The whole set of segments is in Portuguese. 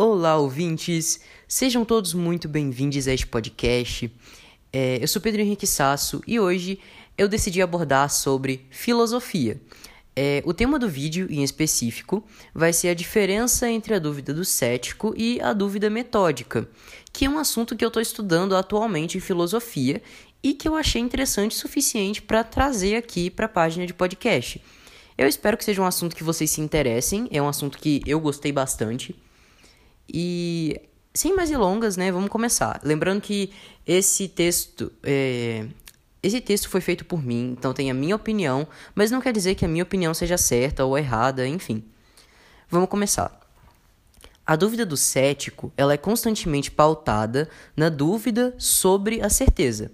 Olá, ouvintes! Sejam todos muito bem-vindos a este podcast. É, eu sou Pedro Henrique Sasso e hoje eu decidi abordar sobre filosofia. É, o tema do vídeo, em específico, vai ser a diferença entre a dúvida do cético e a dúvida metódica, que é um assunto que eu estou estudando atualmente em filosofia e que eu achei interessante o suficiente para trazer aqui para a página de podcast. Eu espero que seja um assunto que vocês se interessem, é um assunto que eu gostei bastante. E sem mais delongas, né, vamos começar. Lembrando que esse texto, é, esse texto foi feito por mim, então tem a minha opinião, mas não quer dizer que a minha opinião seja certa ou errada, enfim. Vamos começar. A dúvida do cético, ela é constantemente pautada na dúvida sobre a certeza,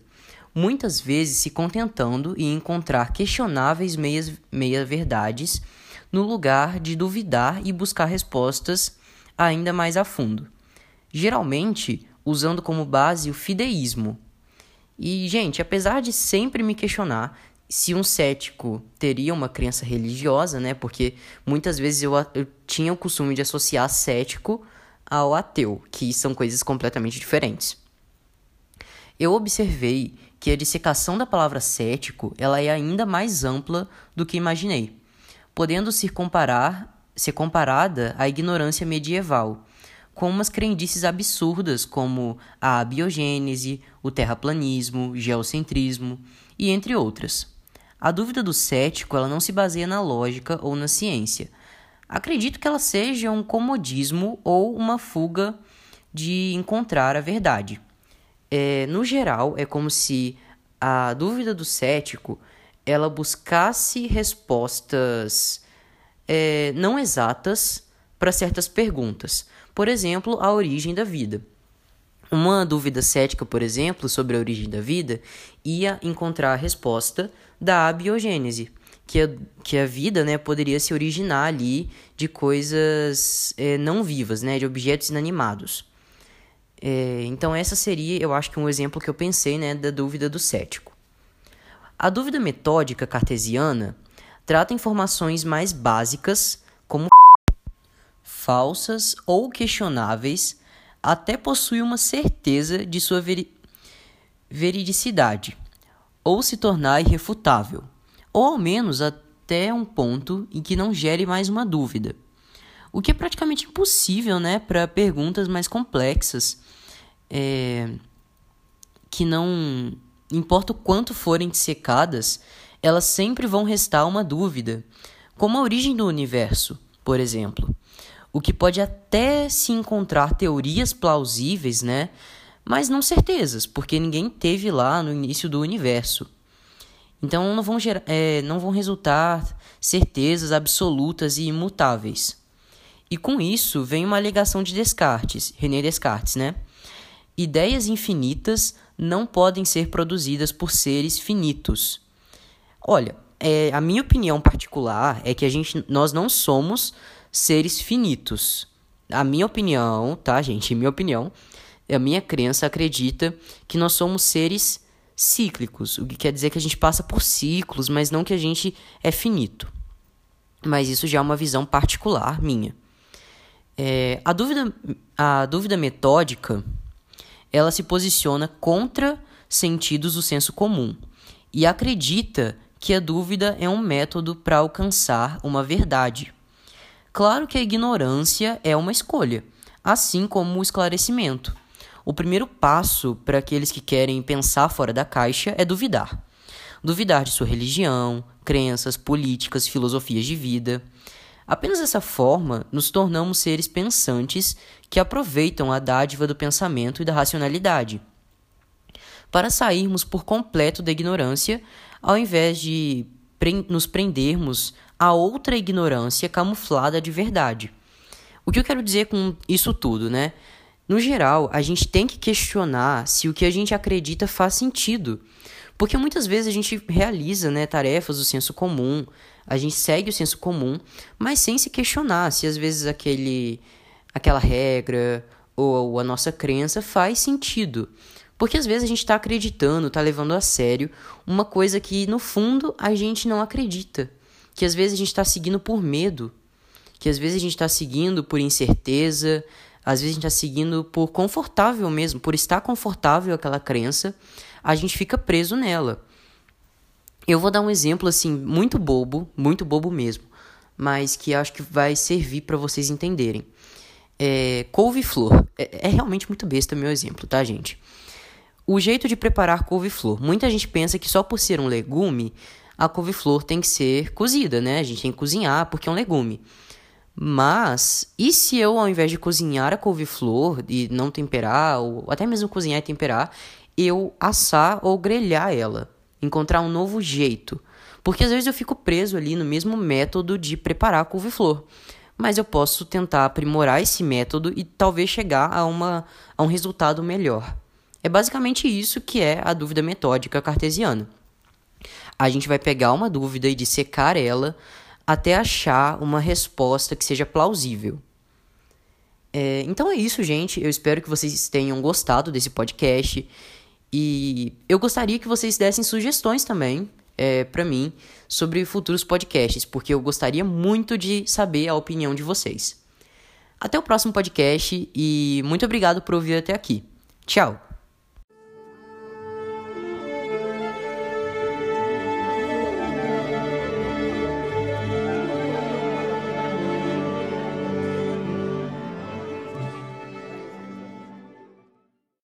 muitas vezes se contentando em encontrar questionáveis meias, meia-verdades no lugar de duvidar e buscar respostas ainda mais a fundo. Geralmente usando como base o fideísmo. E, gente, apesar de sempre me questionar se um cético teria uma crença religiosa, né? Porque muitas vezes eu, eu tinha o costume de associar cético ao ateu, que são coisas completamente diferentes. Eu observei que a dissecação da palavra cético ela é ainda mais ampla do que imaginei, podendo se comparar ser comparada à ignorância medieval, com umas crendices absurdas como a abiogênese, o terraplanismo, geocentrismo e entre outras. A dúvida do cético ela não se baseia na lógica ou na ciência. Acredito que ela seja um comodismo ou uma fuga de encontrar a verdade. É, no geral, é como se a dúvida do cético ela buscasse respostas é, não exatas para certas perguntas. Por exemplo, a origem da vida. Uma dúvida cética, por exemplo, sobre a origem da vida, ia encontrar a resposta da abiogênese, que a, que a vida né, poderia se originar ali de coisas é, não vivas, né, de objetos inanimados. É, então, essa seria, eu acho que um exemplo que eu pensei né, da dúvida do cético. A dúvida metódica cartesiana trata informações mais básicas, como falsas ou questionáveis, até possui uma certeza de sua veri veridicidade, ou se tornar irrefutável, ou ao menos até um ponto em que não gere mais uma dúvida. O que é praticamente impossível né, para perguntas mais complexas, é, que não importa o quanto forem dissecadas, elas sempre vão restar uma dúvida, como a origem do universo, por exemplo. O que pode até se encontrar teorias plausíveis, né? Mas não certezas, porque ninguém teve lá no início do universo. Então não vão, gerar, é, não vão resultar certezas absolutas e imutáveis. E com isso vem uma alegação de Descartes, René Descartes, né? Ideias infinitas não podem ser produzidas por seres finitos. Olha, é, a minha opinião particular é que a gente, nós não somos seres finitos. A minha opinião, tá, gente? Minha opinião, a minha crença acredita que nós somos seres cíclicos, o que quer dizer que a gente passa por ciclos, mas não que a gente é finito. Mas isso já é uma visão particular minha. É, a, dúvida, a dúvida metódica ela se posiciona contra sentidos do senso comum e acredita que a dúvida é um método para alcançar uma verdade. Claro que a ignorância é uma escolha, assim como o esclarecimento. O primeiro passo para aqueles que querem pensar fora da caixa é duvidar. Duvidar de sua religião, crenças, políticas, filosofias de vida. Apenas dessa forma nos tornamos seres pensantes que aproveitam a dádiva do pensamento e da racionalidade. Para sairmos por completo da ignorância, ao invés de nos prendermos a outra ignorância camuflada de verdade. O que eu quero dizer com isso tudo, né? No geral, a gente tem que questionar se o que a gente acredita faz sentido. Porque muitas vezes a gente realiza né, tarefas do senso comum, a gente segue o senso comum, mas sem se questionar se às vezes aquele, aquela regra ou a nossa crença faz sentido. Porque às vezes a gente está acreditando, está levando a sério uma coisa que no fundo a gente não acredita. Que às vezes a gente está seguindo por medo. Que às vezes a gente está seguindo por incerteza, Às vezes a gente está seguindo por confortável mesmo, por estar confortável aquela crença, a gente fica preso nela. Eu vou dar um exemplo assim muito bobo, muito bobo mesmo, mas que acho que vai servir para vocês entenderem. É, couve-flor. É, é realmente muito besta meu exemplo, tá, gente? O jeito de preparar couve-flor. Muita gente pensa que só por ser um legume, a couve-flor tem que ser cozida, né? A gente tem que cozinhar porque é um legume. Mas, e se eu, ao invés de cozinhar a couve-flor e não temperar, ou até mesmo cozinhar e temperar, eu assar ou grelhar ela? Encontrar um novo jeito. Porque às vezes eu fico preso ali no mesmo método de preparar a couve-flor. Mas eu posso tentar aprimorar esse método e talvez chegar a, uma, a um resultado melhor. É basicamente isso que é a dúvida metódica cartesiana. A gente vai pegar uma dúvida e dissecar ela até achar uma resposta que seja plausível. É, então é isso, gente. Eu espero que vocês tenham gostado desse podcast. E eu gostaria que vocês dessem sugestões também é, para mim sobre futuros podcasts, porque eu gostaria muito de saber a opinião de vocês. Até o próximo podcast e muito obrigado por ouvir até aqui. Tchau!